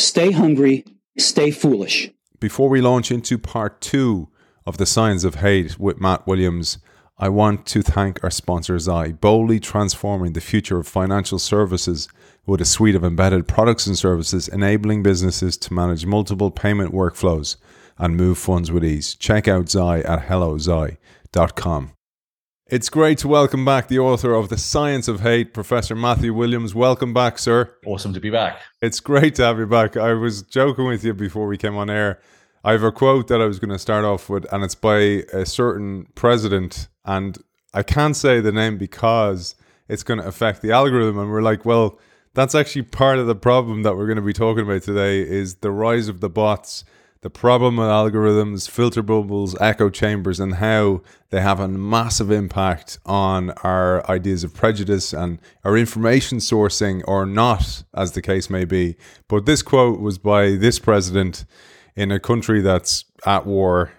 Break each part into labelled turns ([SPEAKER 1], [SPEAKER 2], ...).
[SPEAKER 1] stay hungry, stay foolish.
[SPEAKER 2] Before we launch into part two of The Science of Hate with Matt Williams, I want to thank our sponsor Zai, boldly transforming the future of financial services with a suite of embedded products and services enabling businesses to manage multiple payment workflows and move funds with ease. Check out Zai at hellozai.com. It's great to welcome back the author of The Science of Hate, Professor Matthew Williams. Welcome back, sir.
[SPEAKER 3] Awesome to be back.
[SPEAKER 2] It's great to have you back. I was joking with you before we came on air. I have a quote that I was going to start off with, and it's by a certain president. And I can't say the name because it's going to affect the algorithm. And we're like, well, that's actually part of the problem that we're going to be talking about today is the rise of the bots the problem with algorithms, filter bubbles, echo chambers, and how they have a massive impact on our ideas of prejudice and our information sourcing, or not, as the case may be. But this quote was by this president in a country that's at war.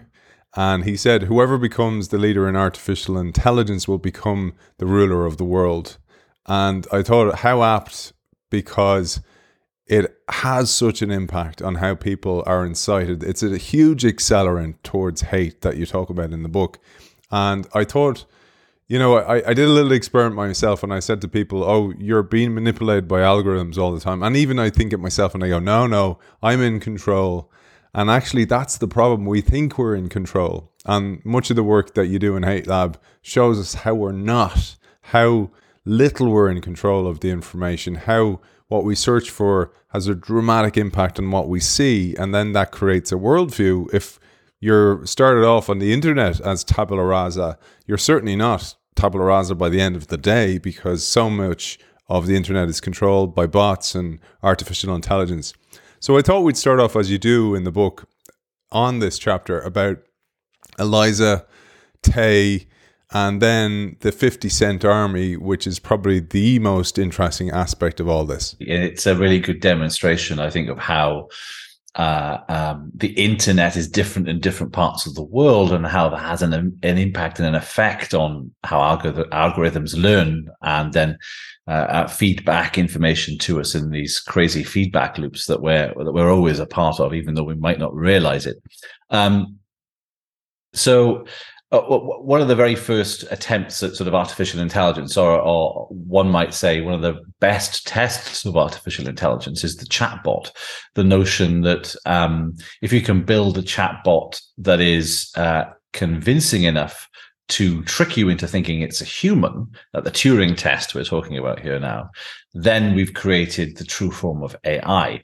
[SPEAKER 2] And he said, Whoever becomes the leader in artificial intelligence will become the ruler of the world. And I thought, how apt because it has such an impact on how people are incited. It's a huge accelerant towards hate that you talk about in the book. And I thought, you know, I, I did a little experiment myself and I said to people, oh, you're being manipulated by algorithms all the time. And even I think it myself and I go, no, no, I'm in control. And actually, that's the problem. We think we're in control. And much of the work that you do in Hate Lab shows us how we're not, how little we're in control of the information, how what we search for has a dramatic impact on what we see, and then that creates a worldview. If you're started off on the internet as tabula rasa, you're certainly not tabula rasa by the end of the day because so much of the internet is controlled by bots and artificial intelligence. So I thought we'd start off as you do in the book on this chapter about Eliza Tay and then the 50 Cent Army, which is probably the most interesting aspect of all this.
[SPEAKER 3] It's a really good demonstration, I think, of how uh, um, the internet is different in different parts of the world and how that has an, an impact and an effect on how algorith- algorithms learn and then uh, uh, feedback information to us in these crazy feedback loops that we're that we're always a part of, even though we might not realize it. Um, so uh, one of the very first attempts at sort of artificial intelligence, or, or, one might say one of the best tests of artificial intelligence, is the chatbot. The notion that um, if you can build a chatbot that is uh, convincing enough to trick you into thinking it's a human, that the Turing test we're talking about here now, then we've created the true form of AI.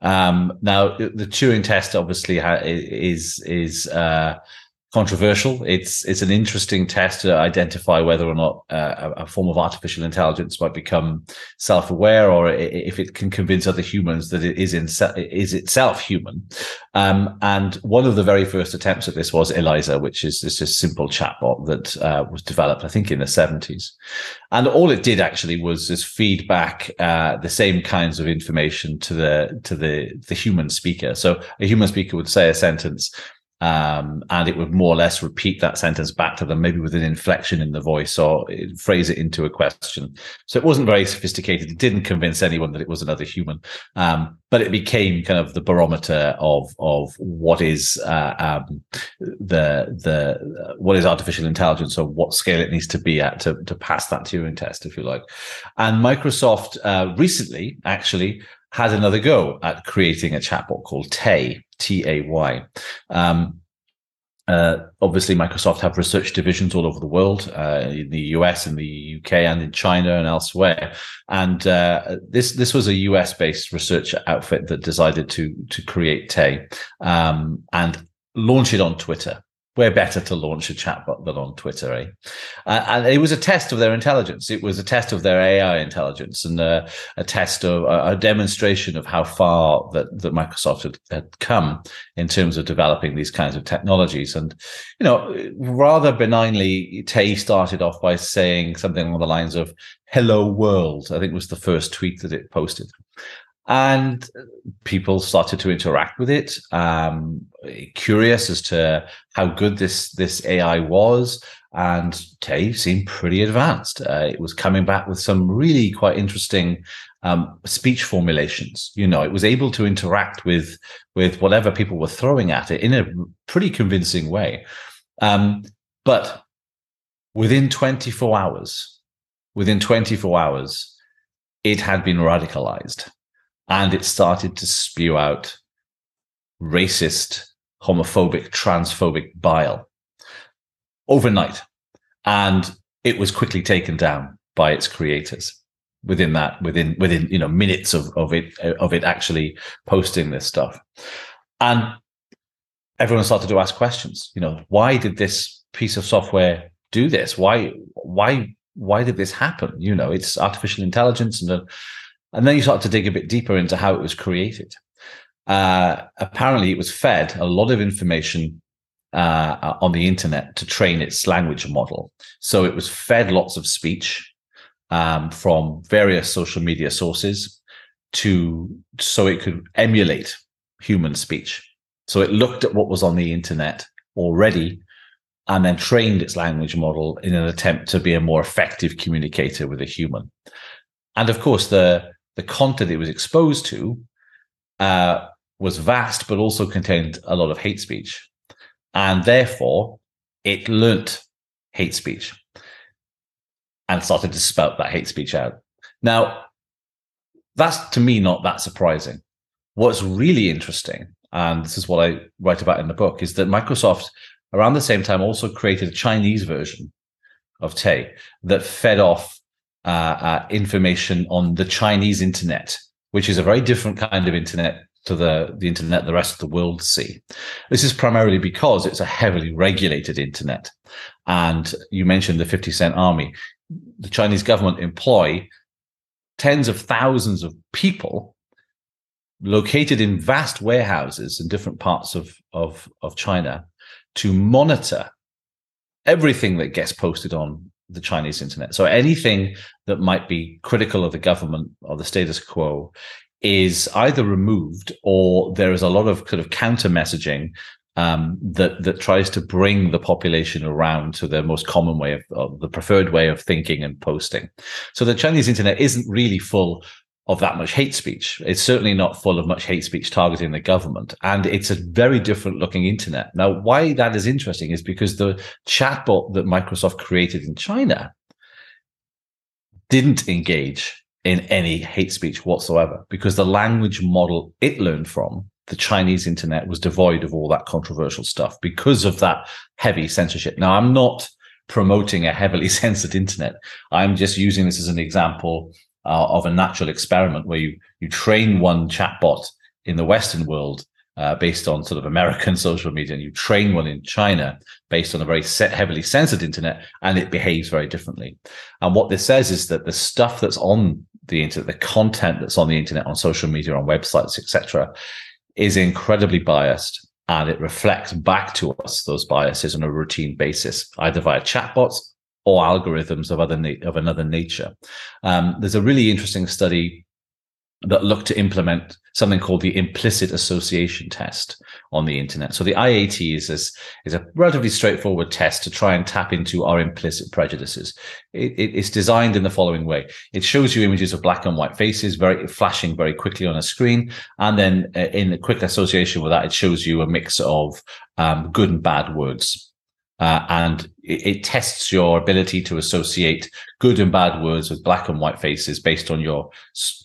[SPEAKER 3] Um, now, the Turing test obviously ha- is is uh, controversial. It's it's an interesting test to identify whether or not uh, a, form of artificial intelligence might become self-aware, or if it can convince other humans that it is in is itself human. Um, and one of the very first attempts at this was Eliza, which is this just simple chatbot that uh, was developed, I think, in the seventies. And all it did actually was just feed back uh, the same kinds of information to the to the the human speaker. So a human speaker would say a sentence um, and it would more or less repeat that sentence back to them, maybe with an inflection in the voice or phrase it into a question. So it wasn't very sophisticated. It didn't convince anyone that it was another human, um, but it became kind of the barometer of of what is uh, um, the the uh, what is artificial intelligence or what scale it needs to be at to to pass that Turing test, if you like. And Microsoft uh, recently actually had another go at creating a chatbot called Tay, T A Y. Um, uh, obviously, Microsoft have research divisions all over the world, uh, in the US, in the UK, and in China and elsewhere. And uh, this this was a US based research outfit that decided to to create Tay um, and launch it on Twitter where better to launch a chatbot than on Twitter, eh? Uh, and it was a test of their intelligence. It was a test of their AI intelligence and uh, a test of a, a, demonstration of how far that, that Microsoft had, had come in terms of developing these kinds of technologies. And, you know, rather benignly, Tay started off by saying something along the lines of, hello world, I think was the first tweet that it posted and people started to interact with it um, curious as to how good this this ai was and tay seemed pretty advanced uh, it was coming back with some really quite interesting um, speech formulations. You know, it was able to interact with with whatever people were throwing at it in a pretty convincing way. Um, but within 24 hours, within 24 hours, it had been radicalized, and it started to spew out racist, homophobic, transphobic bile overnight, and it was quickly taken down by its creators within that within within you know minutes of of it of it actually posting this stuff. And everyone started to ask questions you know why did this piece of software do this? Why why why did this happen? You know it's artificial intelligence and and then you start to dig a bit deeper into how it was created uh, apparently it was fed a lot of information uh, on the internet to train its language model so it was fed lots of speech um, from various social media sources to so it could emulate human speech. So it looked at what was on the internet already and then trained its language model in an attempt to be a more effective communicator with a human. And of course, the the content it was exposed to uh, was vast, but also contained a lot of hate speech, and therefore it learnt hate speech and started to spout that hate speech out. Now, that's to me not that surprising. What's really interesting, and this is what I write about in the book, is that Microsoft around the same time also created a Chinese version of Tay that fed off uh, uh, information on the Chinese internet, which is a very different kind of internet to the, the internet the rest of the world see. This is primarily because it's a heavily regulated internet. And you mentioned the 50 Cent Army the Chinese government employ tens of thousands of people located in vast warehouses in different parts of, of, of China to monitor everything that gets posted on the Chinese internet. So anything that might be critical of the government or the status quo is either removed or there is a lot of kind of counter messaging um, that that tries to bring the population around to the most common way of, of, the preferred way of thinking and posting. So the Chinese internet isn't really full of that much hate speech. It's certainly not full of much hate speech targeting the government, and it's a very different looking internet. Now, why that is interesting is because the chatbot that Microsoft created in China didn't engage in any hate speech whatsoever because the language model it learned from the Chinese internet was devoid of all that controversial stuff because of that heavy censorship. Now, I'm not promoting a heavily censored internet. I'm just using this as an example uh, of a natural experiment where you you train one chatbot in the Western world uh, based on sort of American social media, and you train one in China based on a very set, heavily censored internet, and it behaves very differently. And what this says is that the stuff that's on the internet, the content that's on the internet, on social media, on websites, etc., is incredibly biased and it reflects back to us those biases on a routine basis, either via chatbots or algorithms of other na- of another nature. Um, there's a really interesting study that looked to implement something called the implicit association test on the internet. So the IAT is this, is a relatively straightforward test to try and tap into our implicit prejudices. It, it, it's designed in the following way: it shows you images of black and white faces, very flashing very quickly on a screen, and then uh, in a quick association with that, it shows you a mix of um, good and bad words. Uh, and it, it, tests your ability to associate good and bad words with black and white faces based on your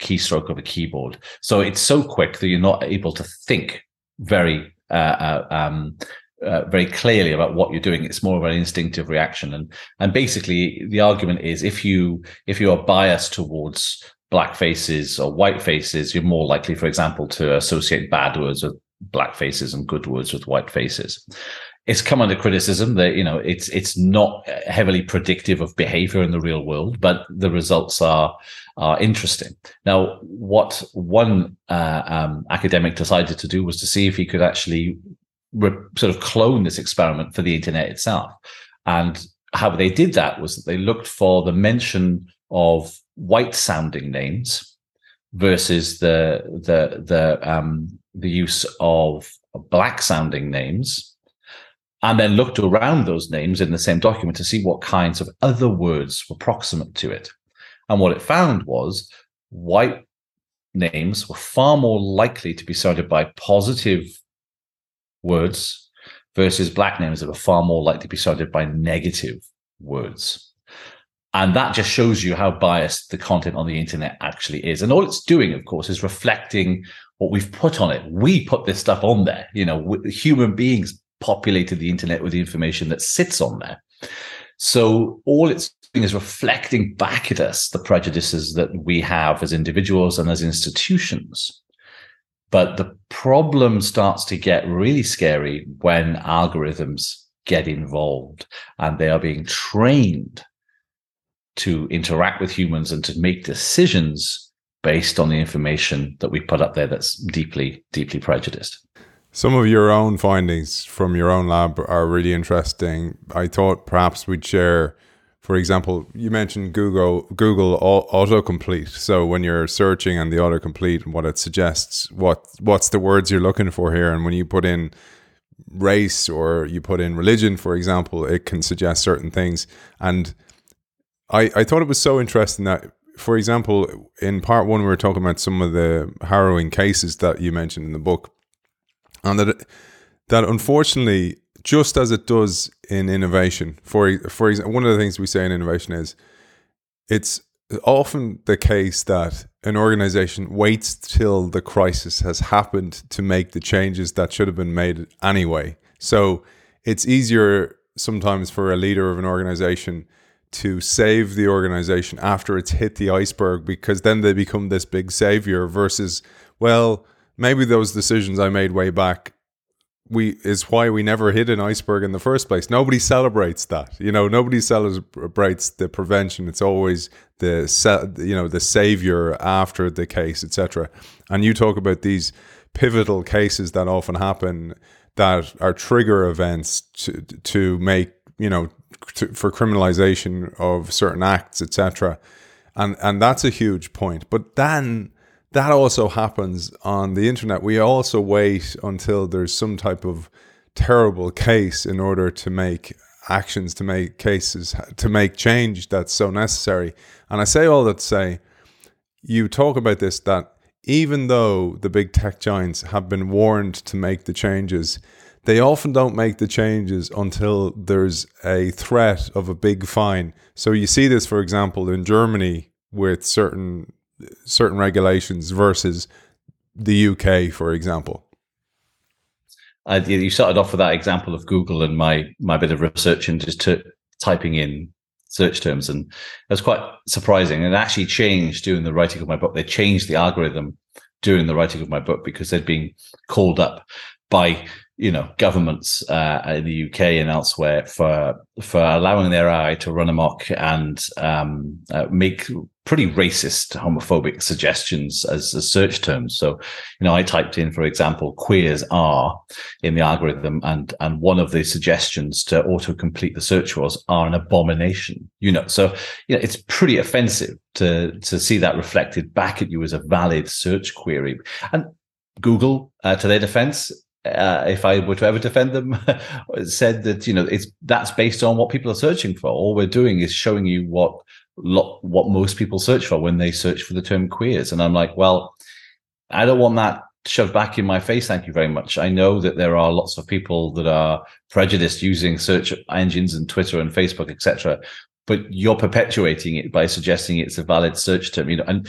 [SPEAKER 3] keystroke of a keyboard. So it's so quick that you're not able to think very uh, uh, um, uh, very clearly about what you're doing. It's more of an instinctive reaction, and and basically the argument is if you if you are biased towards black faces or white faces, you're more likely, for example, to associate bad words with black faces and good words with white faces it's come under criticism that you know it's it's not heavily predictive of behavior in the real world, but the results are are interesting. Now, what one uh, um, academic decided to do was to see if he could actually re- sort of clone this experiment for the internet itself, and how they did that was that they looked for the mention of white sounding names versus the the the um, the use of black sounding names and then looked around those names in the same document to see what kinds of other words were proximate to it. And what it found was white names were far more likely to be surrounded by positive words versus black names that were far more likely to be surrounded by negative words. And that just shows you how biased the content on the internet actually is. And all it's doing, of course, is reflecting what we've put on it. We put this stuff on there. You know, human beings populated the internet with the information that sits on there. So all it's doing is reflecting back at us the prejudices that we have as individuals and as institutions. But the problem starts to get really scary when algorithms get involved and they are being trained to interact with humans and to make decisions based on the information that we put up there that's deeply, deeply prejudiced.
[SPEAKER 2] Some of your own findings from your own lab are really interesting. I thought perhaps we'd share, for example, you mentioned Google Google autocomplete. So when you're searching and the autocomplete, and what it suggests, what what's the words you're looking for here, and when you put in race or you put in religion, for example, it can suggest certain things. And I, I thought it was so interesting that, for example, in part one, we were talking about some of the harrowing cases that you mentioned in the book. And that, that unfortunately, just as it does in innovation, for, for example, one of the things we say in innovation is it's often the case that an organization waits till the crisis has happened to make the changes that should have been made anyway. So it's easier sometimes for a leader of an organization to save the organization after it's hit the iceberg because then they become this big savior versus, well, maybe those decisions I made way back we is why we never hit an iceberg in the first place. Nobody celebrates that. You know, nobody celebrates the prevention. It's always the you know the savior after the case, etc. And you talk about these pivotal cases that often happen that are trigger events to to make you know to, for criminalization of certain acts, etc. And and that's a huge point. But then that also happens on the internet. We also wait until there's some type of terrible case in order to make actions, to make cases, to make change that's so necessary. And I say all that to say, you talk about this that even though the big tech giants have been warned to make the changes, they often don't make the changes until there's a threat of a big fine. So you see this, for example, in Germany with certain certain regulations versus the UK, for example?
[SPEAKER 3] Uh, you started off with that example of Google and my my bit of research and just to, typing in search terms, and it was quite surprising. And it actually changed during the writing of my book. They changed the algorithm during the writing of my book because they'd been called up by you know governments uh, in the UK and elsewhere for for allowing their AI to run amok and um, uh, make pretty racist, homophobic suggestions as, as search terms. So, you know, I typed in, for example, queers are in the algorithm, and and one of the suggestions to autocomplete the search was are an abomination. You know, so you know it's pretty offensive to to see that reflected back at you as a valid search query. And Google, uh, to their defense, uh, if I were to ever defend them, said that you know it's that's based on what people are searching for. All we're doing is showing you what lot what most people search for when they search for the term queers, and I'm like, well, I don't want that shoved back in my face. Thank you very much. I know that there are lots of people that are prejudiced using search engines and Twitter and Facebook, etc. But you're perpetuating it by suggesting it's a valid search term. You know, and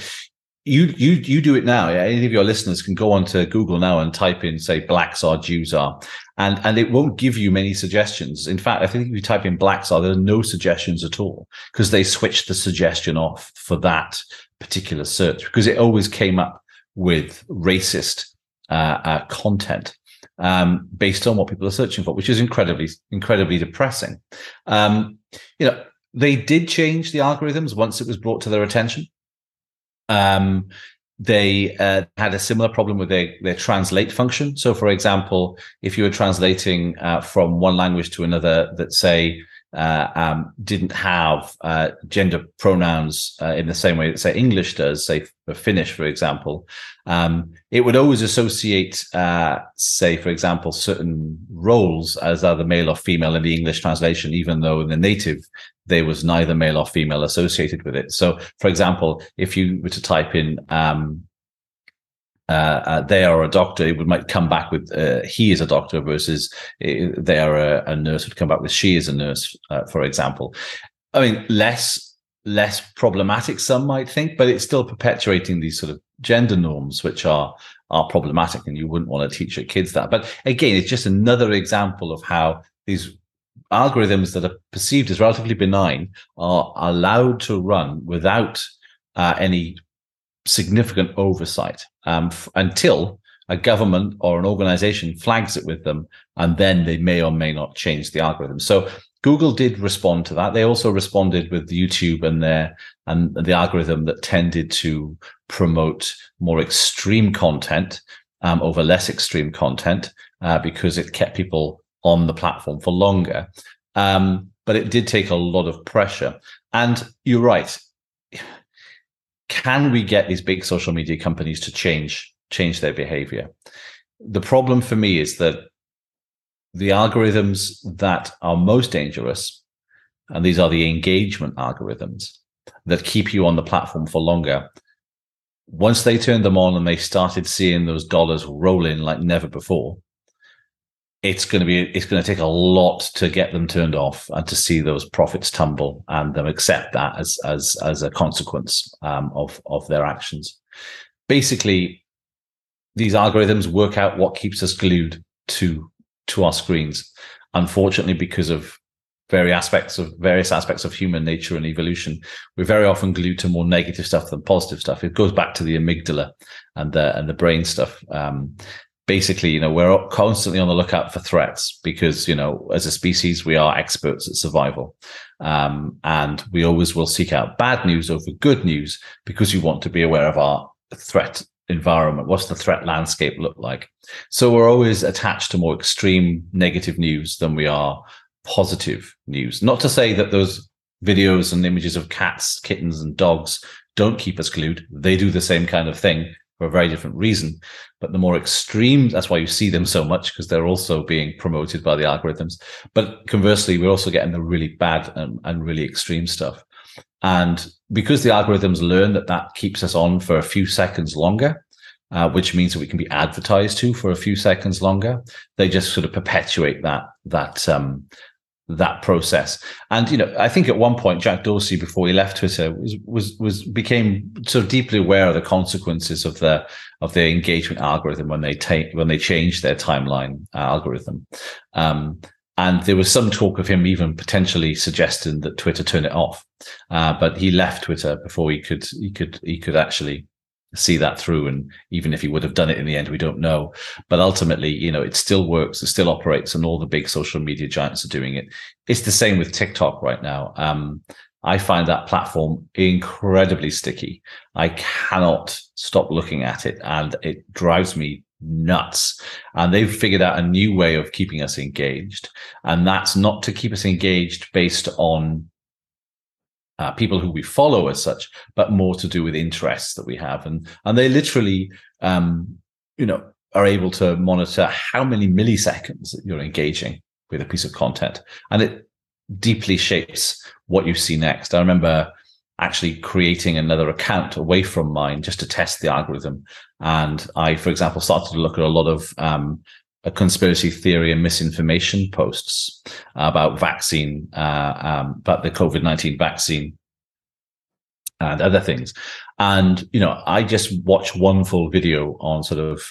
[SPEAKER 3] you you you do it now. Yeah? Any of your listeners can go onto Google now and type in, say, blacks are Jews are, and and it won't give you many suggestions. In fact, I think if you type in blacks are, there are no suggestions at all because they switched the suggestion off for that particular search because it always came up with racist uh, uh, content um, based on what people are searching for, which is incredibly incredibly depressing. Um, you know, they did change the algorithms once it was brought to their attention. Um, they uh, had a similar problem with their, their translate function. So, for example, if you were translating uh, from one language to another that, say, uh, um, didn't have uh, gender pronouns uh, in the same way that, say, English does, say, Finnish, for example, um, it would always associate, uh, say, for example, certain roles as either male or female in the English translation, even though in the native there was neither male or female associated with it. So, for example, if you were to type in um, uh, uh, they are a doctor, it would might come back with uh, he is a doctor versus uh, they are a, a, nurse would come back with she is a nurse, for example. I mean, less less problematic, some might think, but it's still perpetuating these sort of gender norms, which are are problematic, and you wouldn't want to teach your kids that. But again, it's just another example of how these algorithms that are perceived as relatively benign are allowed to run without uh, any significant oversight um, f- until a government or an organization flags it with them, and then they may or may not change the algorithm. So Google did respond to that. They also responded with YouTube and their and the algorithm that tended to promote more extreme content um, over less extreme content uh, because it kept people on the platform for longer. Um, but it did take a lot of pressure. And you're right can we get these big social media companies to change change their behavior? The problem for me is that the algorithms that are most dangerous, and these are the engagement algorithms that keep you on the platform for longer. Once they turned them on and they started seeing those dollars roll in like never before, it's going to be it's going to take a lot to get them turned off and to see those profits tumble and them accept that as as as a consequence um, of of their actions. Basically, these algorithms work out what keeps us glued to to our screens. Unfortunately, because of various aspects of various aspects of human nature and evolution, we're very often glued to more negative stuff than positive stuff. It goes back to the amygdala and the and the brain stuff. Um, basically, you know, we're constantly on the lookout for threats because, you know, as a species, we are experts at survival. Um, and we always will seek out bad news over good news because you want to be aware of our threat environment. What's the threat landscape look like? So we're always attached to more extreme negative news than we are positive news. Not to say that those videos and images of cats, kittens, and dogs don't keep us glued. They do the same kind of thing for a very different reason. But the more extreme, that's why you see them so much because they're also being promoted by the algorithms. But conversely, we're also getting the really bad and, and really extreme stuff. And because the algorithms learn that that keeps us on for a few seconds longer, uh, which means that we can be advertised to for a few seconds longer, they just sort of perpetuate that that um, that process. And you know, I think at one point Jack Dorsey, before he left Twitter, was was was became sort of deeply aware of the consequences of the of the engagement algorithm when they take when they changed their timeline algorithm. Um, and there was some talk of him even potentially suggesting that Twitter turn it off, uh, but he left Twitter before he could he could he could actually see that through. And even if he would have done it in the end, we don't know. But ultimately, you know, it still works, it still operates, and all the big social media giants are doing it. It's the same with TikTok right now. Um, I find that platform incredibly sticky. I cannot stop looking at it, and it drives me nuts. And they've figured out a new way of keeping us engaged. And that's not to keep us engaged based on uh, people who we follow as such, but more to do with interests that we have. And and they literally, um, you know, are able to monitor how many milliseconds you're engaging with a piece of content, and it deeply shapes what you see next. I remember actually creating another account away from mine just to test the algorithm. And I, for example, started to look at a lot of um, a conspiracy theory and misinformation posts about vaccine, uh, um, about the COVID 19 vaccine and other things. And, you know, I just watched one full video on sort of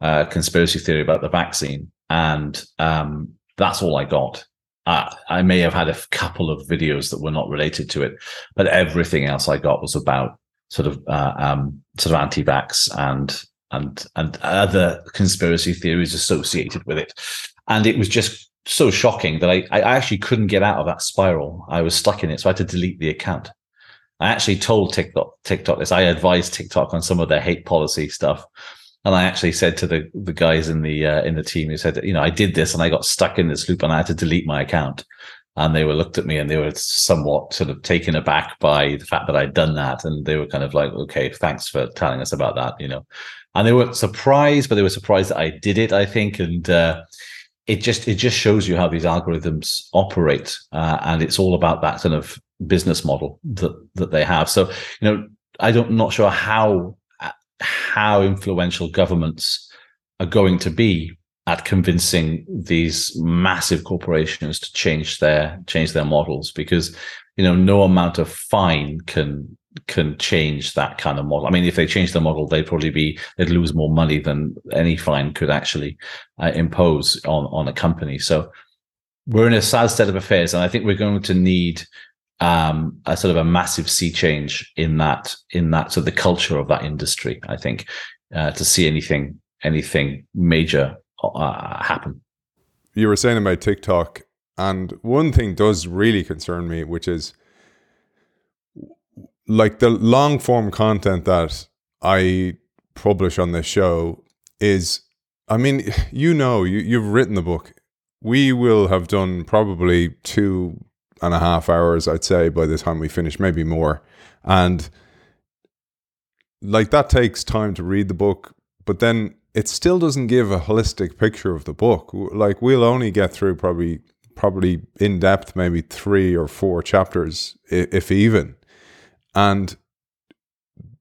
[SPEAKER 3] uh, conspiracy theory about the vaccine. And um, that's all I got. Uh, I may have had a couple of videos that were not related to it, but everything else I got was about sort of uh, um, sort of anti-vax and and and other conspiracy theories associated with it. And it was just so shocking that I, I actually couldn't get out of that spiral. I was stuck in it, so I had to delete the account. I actually told TikTok TikTok this. I advised TikTok on some of their hate policy stuff, and I actually said to the the guys in the uh, in the team who said, you know, I did this and I got stuck in this loop and I had to delete my account. And they were looked at me and they were somewhat sort of taken aback by the fact that I'd done that, and they were kind of like, okay, thanks for telling us about that, you know and they weren't surprised, but they were surprised that I did it. I think, and uh, it just it just shows you how these algorithms operate, uh, and it's all about that kind of business model that that they have. So, you know, I don't not sure how how influential governments are going to be at convincing these massive corporations to change their change their models because you know no amount of fine can can change that kind of model. I mean, if they change the model, they'd probably be they'd lose more money than any fine could actually uh, impose on on a company. So we're in a sad state of affairs, and I think we're going to need um, a sort of a massive sea change in that in that sort of the culture of that industry. I think uh, to see anything anything major uh, happen.
[SPEAKER 2] You were saying about TikTok, and one thing does really concern me, which is like the long form content that I publish on this show is I mean, you know, you, you've written the book. We will have done probably two and a half hours, I'd say, by the time we finish, maybe more. And like that takes time to read the book, but then it still doesn't give a holistic picture of the book. Like we'll only get through probably probably in depth maybe three or four chapters, if even. And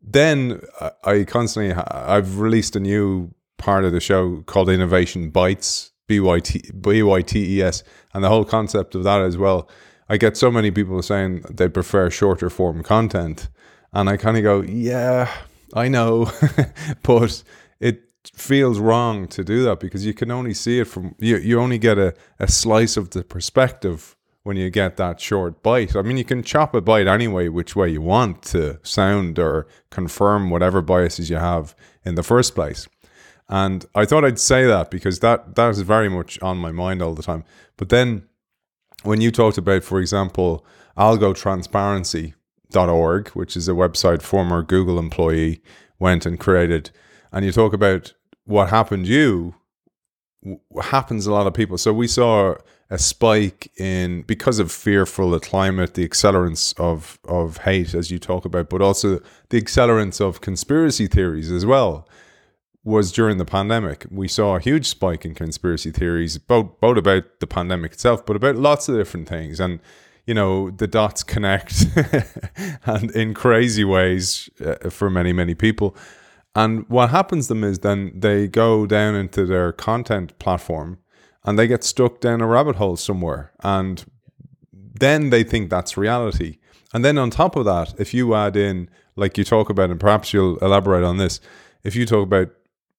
[SPEAKER 2] then I constantly I've released a new part of the show called Innovation Bytes, B Y T B Y T E S, and the whole concept of that as well. I get so many people saying they prefer shorter form content, and I kind of go, yeah, I know, but it feels wrong to do that because you can only see it from you. You only get a, a slice of the perspective when you get that short bite. I mean, you can chop a bite anyway, which way you want to sound or confirm whatever biases you have in the first place. And I thought I'd say that because that that is very much on my mind all the time. But then when you talked about, for example, algotransparency.org, which is a website former Google employee went and created, and you talk about what happened you happens a lot of people. So we saw a spike in because of fear for the climate, the accelerants of of hate, as you talk about, but also the accelerants of conspiracy theories as well. Was during the pandemic, we saw a huge spike in conspiracy theories, both both about the pandemic itself, but about lots of different things, and you know the dots connect, and in crazy ways uh, for many many people. And what happens to them is then they go down into their content platform and they get stuck down a rabbit hole somewhere. And then they think that's reality. And then on top of that, if you add in, like you talk about, and perhaps you'll elaborate on this, if you talk about,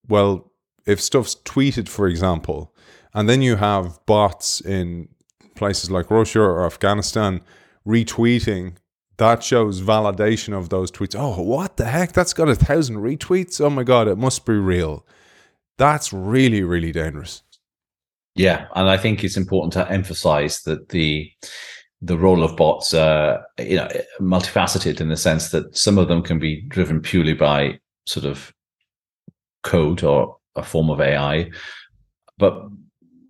[SPEAKER 2] well, if stuff's tweeted, for example, and then you have bots in places like Russia or Afghanistan retweeting, that shows validation of those tweets. Oh, what the heck? That's got a thousand retweets. Oh my God, it must be real. That's really, really dangerous.
[SPEAKER 3] Yeah, and I think it's important to emphasize that the the role of bots are you know multifaceted in the sense that some of them can be driven purely by sort of code or a form of AI, but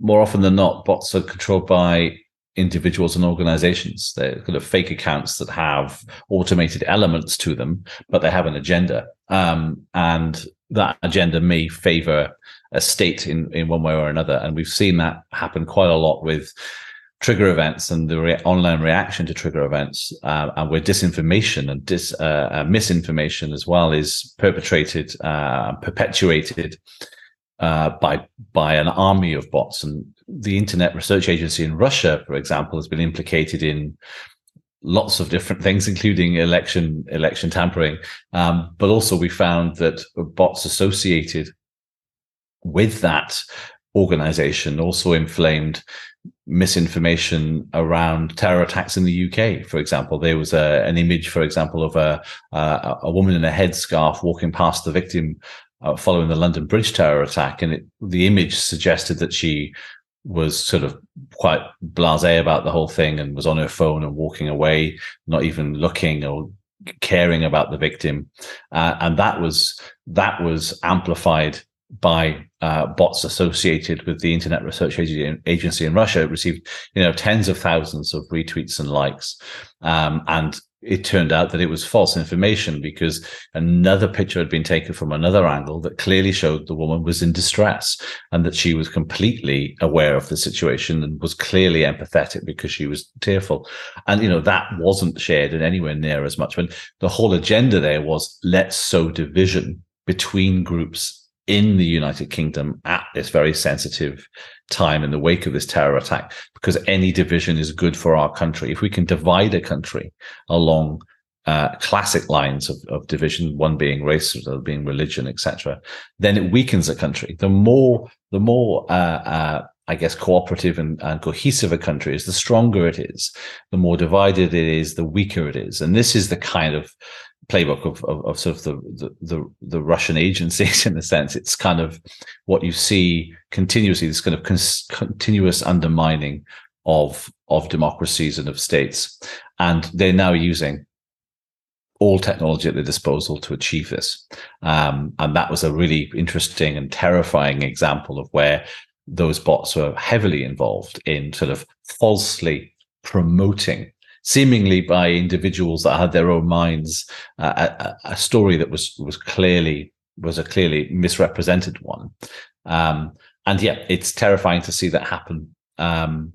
[SPEAKER 3] more often than not, bots are controlled by individuals and organizations. They're kind of fake accounts that have automated elements to them, but they have an agenda. Um, and that agenda may favor a state in, in one way or another. And we've seen that happen quite a lot with trigger events and the re- online reaction to trigger events, uh, and where disinformation and dis, uh, uh, misinformation as well is perpetrated, uh, perpetuated uh, by by an army of bots. And the Internet Research Agency in Russia, for example, has been implicated in lots of different things, including election election tampering. Um, but also, we found that bots associated with that organization also inflamed misinformation around terror attacks in the UK. For example, there was a, an image, for example, of a a woman in a headscarf walking past the victim uh, following the London Bridge terror attack, and it, the image suggested that she was sort of quite blasé about the whole thing and was on her phone and walking away, not even looking or caring about the victim, uh, and that was that was amplified by uh, bots associated with the Internet Research Agency in Russia. It received, you know, tens of thousands of retweets and likes, um, and it turned out that it was false information because another picture had been taken from another angle that clearly showed the woman was in distress and that she was completely aware of the situation and was clearly empathetic because she was tearful. And, you know, that wasn't shared in anywhere near as much. When the whole agenda there was let's sow division between groups in the United Kingdom at this very sensitive time in the wake of this terror attack, because any division is good for our country. If we can divide a country along uh, classic lines of, of division, one being race, the other being religion, etc., then it weakens a country. The more, the more, uh, uh, I guess, cooperative and, and, cohesive a country is, the stronger it is. The more divided it is, the weaker it is. And this is the kind of playbook of, of, of sort of the, the, the Russian agencies in a sense. It's kind of what you see continuously. This kind of con- continuous undermining of of democracies and of states, and they're now using all technology at their disposal to achieve this. Um, and that was a really interesting and terrifying example of where those bots were heavily involved in sort of falsely promoting seemingly by individuals that had their own minds uh, a, a, story that was was clearly was a clearly misrepresented one um, and yeah it's terrifying to see that happen um,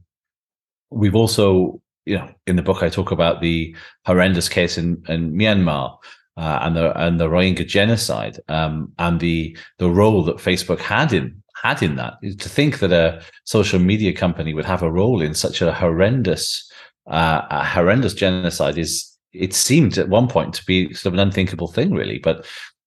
[SPEAKER 3] we've also you know, in the book, I talk about the horrendous case in, in Myanmar uh, and the and the Rohingya genocide um, and the the role that Facebook had in had in that. To think that a social media company would have a role in such a horrendous uh, a horrendous genocide is it seemed at one point to be sort of an unthinkable thing, really. But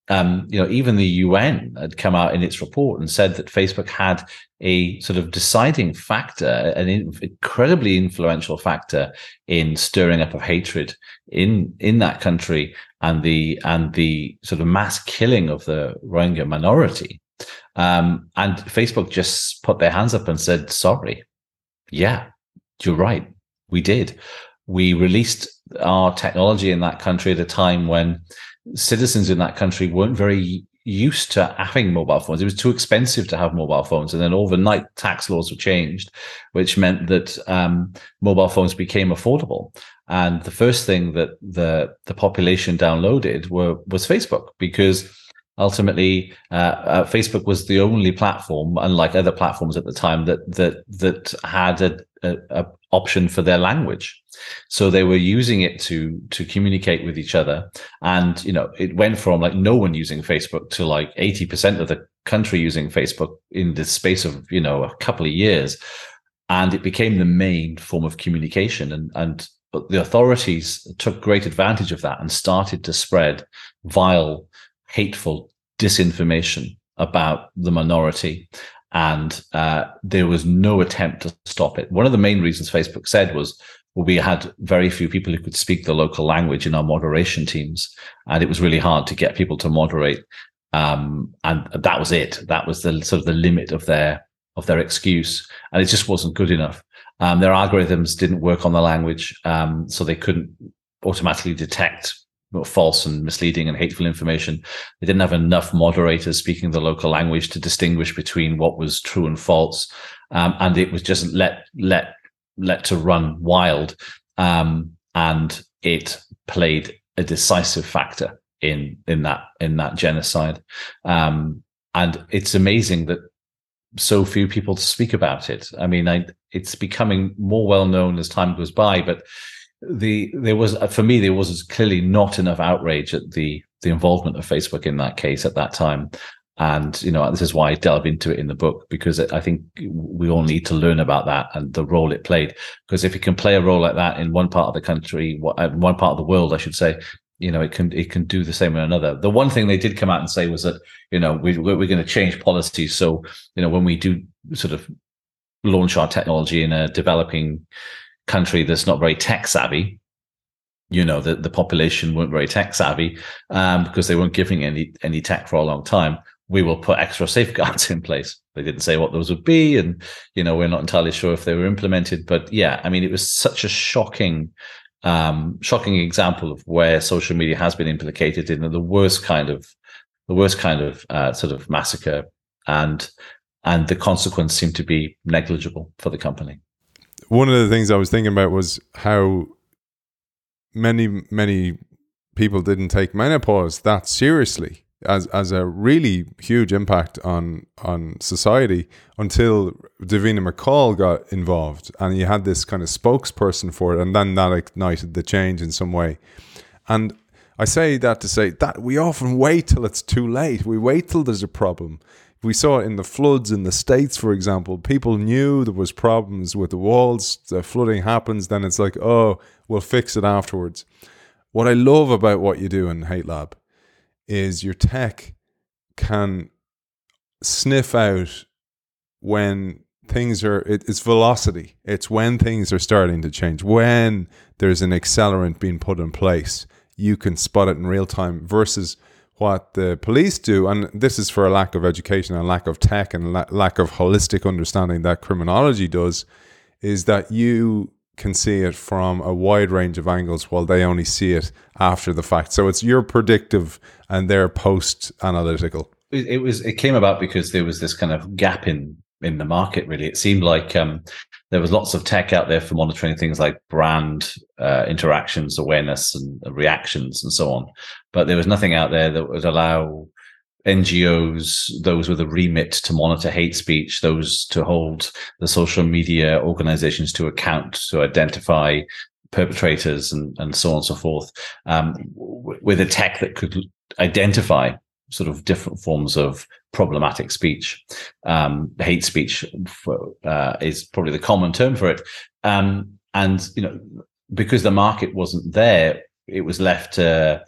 [SPEAKER 3] um, you know, even the UN had come out in its report and said that Facebook had a sort of deciding factor, an incredibly influential factor in stirring up of hatred in in that country and the and the sort of mass killing of the Rohingya minority. Um, and Facebook just put their hands up and said, "Sorry, yeah, you're right, we did. We released our technology in that country at a time when." citizens in that country weren't very used to having mobile phones. It was too expensive to have mobile phones. And then overnight tax laws were changed, which meant that um, mobile phones became affordable. And the first thing that the the population downloaded were was Facebook because ultimately uh, uh, Facebook was the only platform, unlike other platforms at the time, that that that had a, a, a option for their language. So they were using it to to communicate with each other, and you know it went from like no one using Facebook to like eighty percent of the country using Facebook in the space of you know a couple of years, and it became the main form of communication. And and the authorities took great advantage of that and started to spread vile, hateful disinformation about the minority and uh, there was no attempt to stop it. One of the main reasons Facebook said was we had very few people who could speak the local language in our moderation teams, and it was really hard to get people to moderate. Um, and that was it. That was the sort of the limit of their of their excuse, and it just wasn't good enough. Um, their algorithms didn't work on the language, um, so they couldn't automatically detect false and misleading and hateful information. They didn't have enough moderators speaking the local language to distinguish between what was true and false, um, and it was just let let let to run wild, um, and it played a decisive factor in in that in that genocide. Um, and it's amazing that so few people speak about it. I mean, I, it's becoming more well known as time goes by, but the there was for me there was clearly not enough outrage at the the involvement of Facebook in that case at that time. And you know this is why I delve into it in the book because I think we all need to learn about that and the role it played. Because if it can play a role like that in one part of the country, uh, one part of the world, I should say, you know, it can it can do the same in another. The one thing they did come out and say was that you know we, we're, we're going to change policies. So you know when we do sort of launch our technology in a developing country that's not very tech savvy, you know, the, the population weren't very tech savvy um, because they weren't giving any any tech for a long time. We will put extra safeguards in place. They didn't say what those would be, and you know, we're not entirely sure if they were implemented. But yeah, I mean, it was such a shocking, um, shocking example of where social media has been implicated in the worst kind of the worst kind of uh, sort of massacre, and and the consequence seemed to be negligible for the company
[SPEAKER 2] one of the things I was thinking about was how many many people didn't take menopause that seriously as as a really huge impact on on society until Davina McCall got involved and you had this kind of spokesperson for it and then that ignited the change in some way and I say that to say that we often wait till it's too late. We wait till there's a problem. We saw it in the floods in the states, for example. People knew there was problems with the walls. The flooding happens, then it's like, oh, we'll fix it afterwards. What I love about what you do in Hate Lab is your tech can sniff out when things are it, it's velocity it's when things are starting to change when there's an accelerant being put in place you can spot it in real time versus what the police do and this is for a lack of education and lack of tech and la- lack of holistic understanding that criminology does is that you can see it from a wide range of angles while they only see it after the fact. So it's your predictive and their post analytical
[SPEAKER 3] it, was it came about because there was this kind of gap in in the market really. It seemed like um, there was lots of tech out there for monitoring things like brand uh, interactions awareness and reactions and so on. But there was nothing out there that would allow ngos those with a remit to monitor hate speech those to hold the social media organizations to account to identify perpetrators and, and so on and so forth um, w- with a tech that could identify sort of different forms of problematic speech. Um, hate speech uh, is probably the common term for it. Um, and you know, because the market wasn't there, it was left to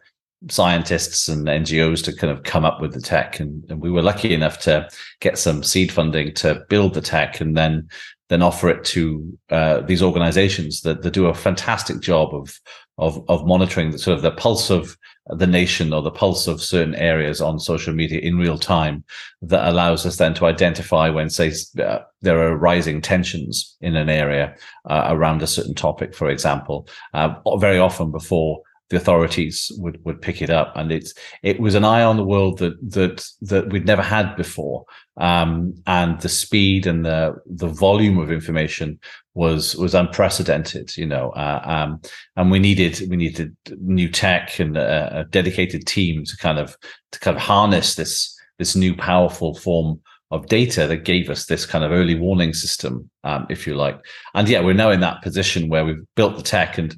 [SPEAKER 3] scientists and NGOs to kind of come up with the tech. And, and we were lucky enough to get some seed funding to build the tech and then then offer it to uh, these organizations that, that do a fantastic job of of of monitoring the sort of the pulse of the nation or the pulse of certain areas on social media in real time that allows us then to identify when say uh, there are rising tensions in an area uh, around a certain topic for example uh, very often before the authorities would would pick it up. And it's it was an eye on the world that that that we'd never had before. Um, and the speed and the the volume of information was was unprecedented you know uh, um, and we needed we needed new tech and a, a, dedicated team to kind of to kind of harness this this new powerful form of data that gave us this kind of early warning system um, if you like. And yeah we're now in that position where we've built the tech and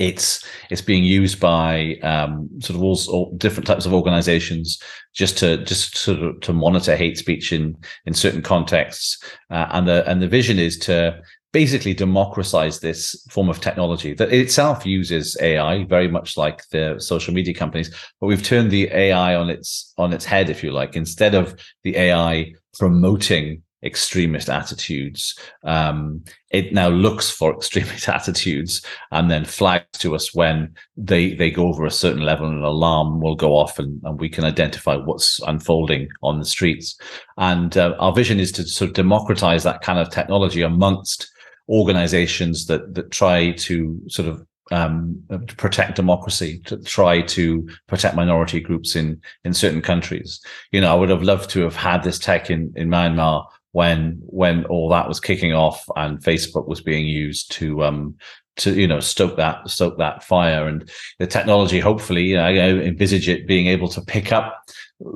[SPEAKER 3] it's it's being used by um, sort of all, all, different types of organizations just to just sort of to monitor hate speech in in certain contexts. Uh, and the and the vision is to basically democratize this form of technology that itself uses AI very much like the social media companies but we've turned the AI on its on its head if you like instead of the AI promoting extremist attitudes. Um, it now looks for extremist attitudes and then flags to us when they they go over a certain level and an alarm will go off and, and we can identify what's unfolding on the streets. And uh, our vision is to sort of democratize that kind of technology amongst organizations that that try to sort of um, to protect democracy, to try to protect minority groups in in certain countries. You know, I would have loved to have had this tech in in Myanmar when when all that was kicking off and Facebook was being used to um to you know stoke that stoke that fire. And the technology hopefully I envisage it being able to pick up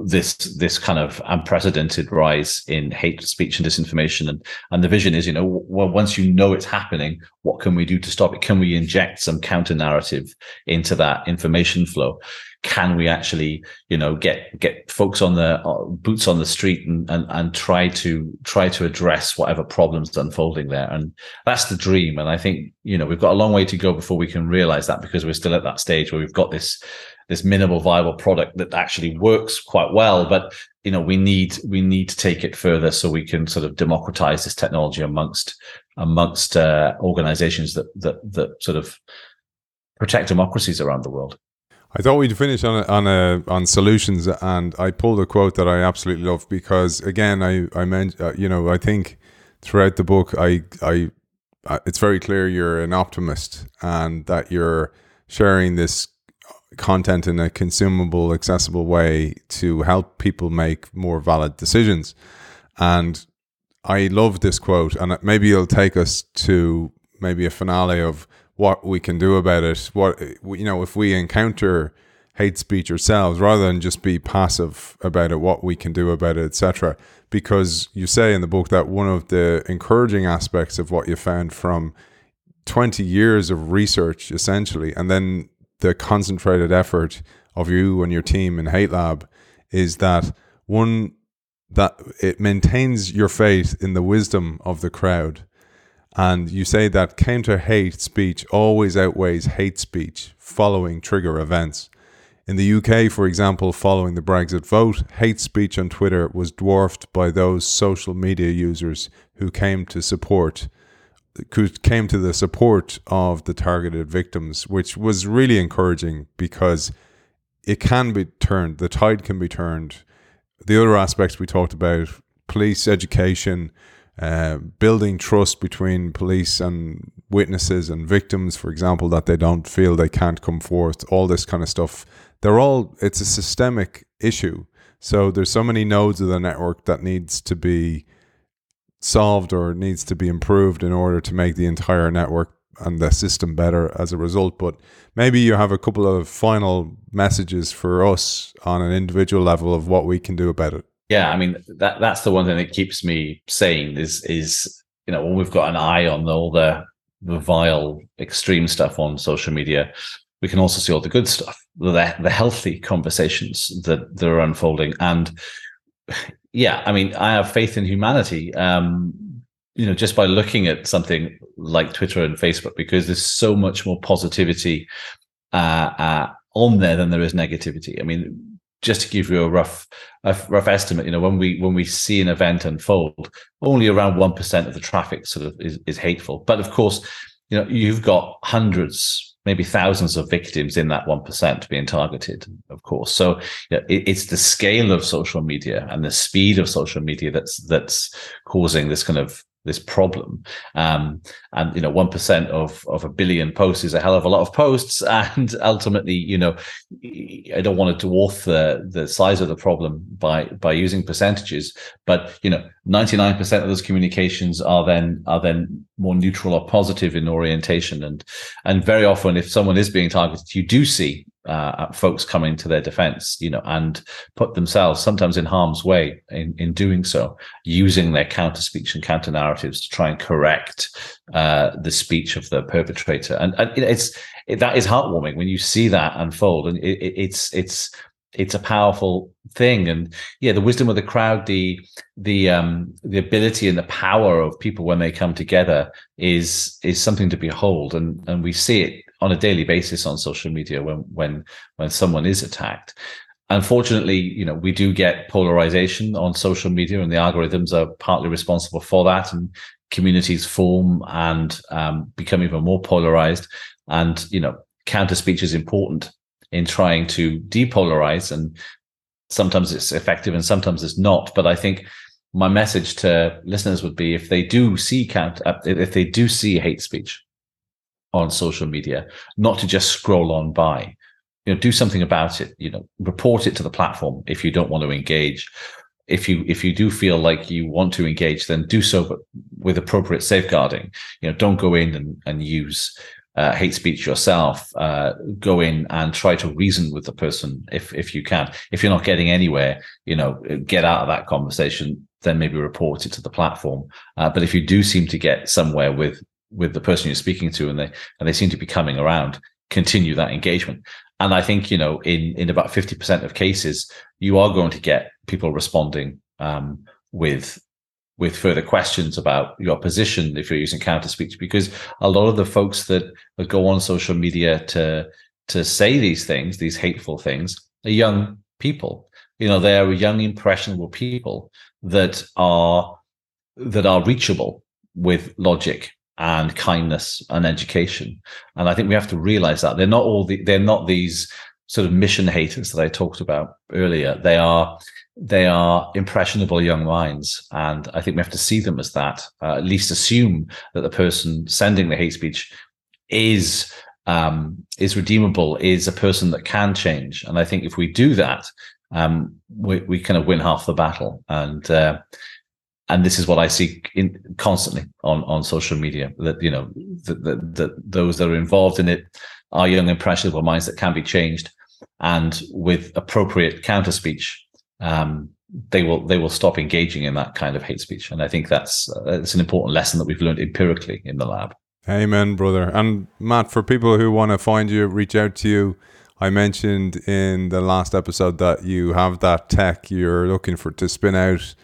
[SPEAKER 3] this this kind of unprecedented rise in hate speech and disinformation. And and the vision is you know well once you know it's happening what can we do to stop it? Can we inject some counter narrative into that information flow can we actually you know get get folks on the uh, boots on the street and, and and try to try to address whatever problems unfolding there? And that's the dream. And i think you know we've got a long way to go before we can realize that because we're still at that stage where we've got this this minimal viable product that actually works quite well. But you know we need we need to take it further so we can sort of democratize this technology amongst amongst uh, organizations that that that sort of protect democracies around the world
[SPEAKER 2] I thought we'd finish on a, on a, on solutions, and I pulled a quote that I absolutely love because again, I I meant uh, you know I think throughout the book, I I uh, it's very clear you're an optimist and that you're sharing this content in a consumable, accessible way to help people make more valid decisions. And I love this quote, and maybe it'll take us to maybe a finale of what we can do about it. What you know, if we encounter hate speech ourselves, rather than just be passive about it, what we can do about it, etc. Because you say in the book that one of the encouraging aspects of what you found from 20 years of research, essentially, and then the concentrated effort of you and your team in Hate Lab is that one that it maintains your faith in the wisdom of the crowd. And you say that counter hate speech always outweighs hate speech following trigger events. In the UK, for example, following the Brexit vote, hate speech on Twitter was dwarfed by those social media users who came to support who came to the support of the targeted victims, which was really encouraging because it can be turned, the tide can be turned the other aspects we talked about police education, uh, building trust between police and witnesses and victims, for example, that they don't feel they can't come forth, all this kind of stuff. They're all, it's a systemic issue. So there's so many nodes of the network that needs to be solved or needs to be improved in order to make the entire network and the system better as a result. But maybe you have a couple of final messages for us on an individual level of what we can do about it.
[SPEAKER 3] Yeah, I mean that that's the one thing that keeps me sane is is you know when we've got an eye on all the the vile extreme stuff on social media, we can also see all the good stuff, the the healthy conversations that that are unfolding. And yeah, I mean, I have faith in humanity. Um, you know, just by looking at something like Twitter and Facebook, because there's so much more positivity uh, uh, on there than there is negativity. I mean, just to give you a rough a rough estimate, you know, when we when we see an event unfold, only around one percent of the traffic sort of is, is hateful. But of course, you know, you've got hundreds, maybe thousands of victims in that one percent being targeted. Of course, so you know, it, it's the scale of social media and the speed of social media that's that's causing this kind of this problem. Um, and you know, one percent of of a billion posts is a hell of a lot of posts. And ultimately, you know, I don't want to dwarf the the size of the problem by by using percentages, but you know, ninety nine percent of those communications are then are then more neutral or positive in orientation. And and very often, if someone is being targeted, you do see uh, folks coming to their defense, you know, and put themselves sometimes in harm's way in, in doing so, using their counter speech and counter narratives to try and correct uh, the speech of the perpetrator. And, and it's it, that is heartwarming when you see that unfold, and it, it, it's it's it's a powerful thing. And yeah the wisdom of the crowd the the um the ability and the power of people when they come together is is something to behold. And and we see it on a daily basis on social media when when when someone is attacked. Unfortunately you know we do get polarization on social media and the algorithms are partly responsible for that and communities form and um, become even more polarized. And you know counter speech is important in trying to depolarize and sometimes it's effective and sometimes it's not. But i think my message to listeners would be if they do see count uh, if they do see hate speech on social media, not to just scroll on by. You know, do something about it. You know, report it to the platform if you don't want to engage. If you if you do feel like you want to engage, then do so, but with appropriate safeguarding. You know, don't go in and, and use uh, hate speech yourself. Uh, go in and try to reason with the person if if you can. If you're not getting anywhere, you know, get out of that conversation. Then maybe report it to the platform. Uh, but if you do seem to get somewhere with with the person you're speaking to and they and they seem to be coming around continue that engagement. And i think you know in in about 50% of cases you are going to get people responding um, with with further questions about your position if you're using counter speech because a lot of the folks that, that go on social media to to say these things these hateful things are young people. You know they are young impressionable people that are that are reachable with logic and kindness and education. And I think we have to realize that they're not all the, they're not these sort of mission haters that I talked about earlier. They are they are impressionable young minds, and I think we have to see them as that. Uh, at least assume that the person sending the hate speech is um, is redeemable, is a person that can change. And I think if we do that, um, we, we kind of win half the battle. And uh, and this is what I see in, constantly on, on social media that you know that, that, those that are involved in it are young impressionable minds that can be changed, and with appropriate counter speech, um, they will they will stop engaging in that kind of hate speech. And I think that's it's an important lesson that we've learned empirically in the lab.
[SPEAKER 2] Amen, brother. And Matt, for people who want to find you, reach out to you. I mentioned in the last episode that you have that tech you're looking for to spin out.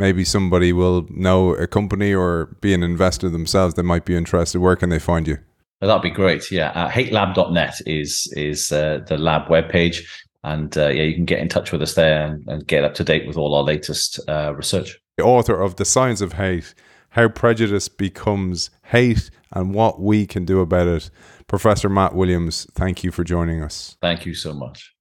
[SPEAKER 2] Maybe somebody will know a company or be an investor themselves that might be interested. Where can they find you?
[SPEAKER 3] That'd be great. Yeah, uh, hatelab.net is is uh, the lab webpage, and uh, yeah, you can get in touch with us there and, and get up to date with all our latest uh, research.
[SPEAKER 2] The author of The Science of Hate: How Prejudice Becomes Hate and What We Can Do About It. Professor Matt Williams, thank you for joining us.
[SPEAKER 3] Thank you so much.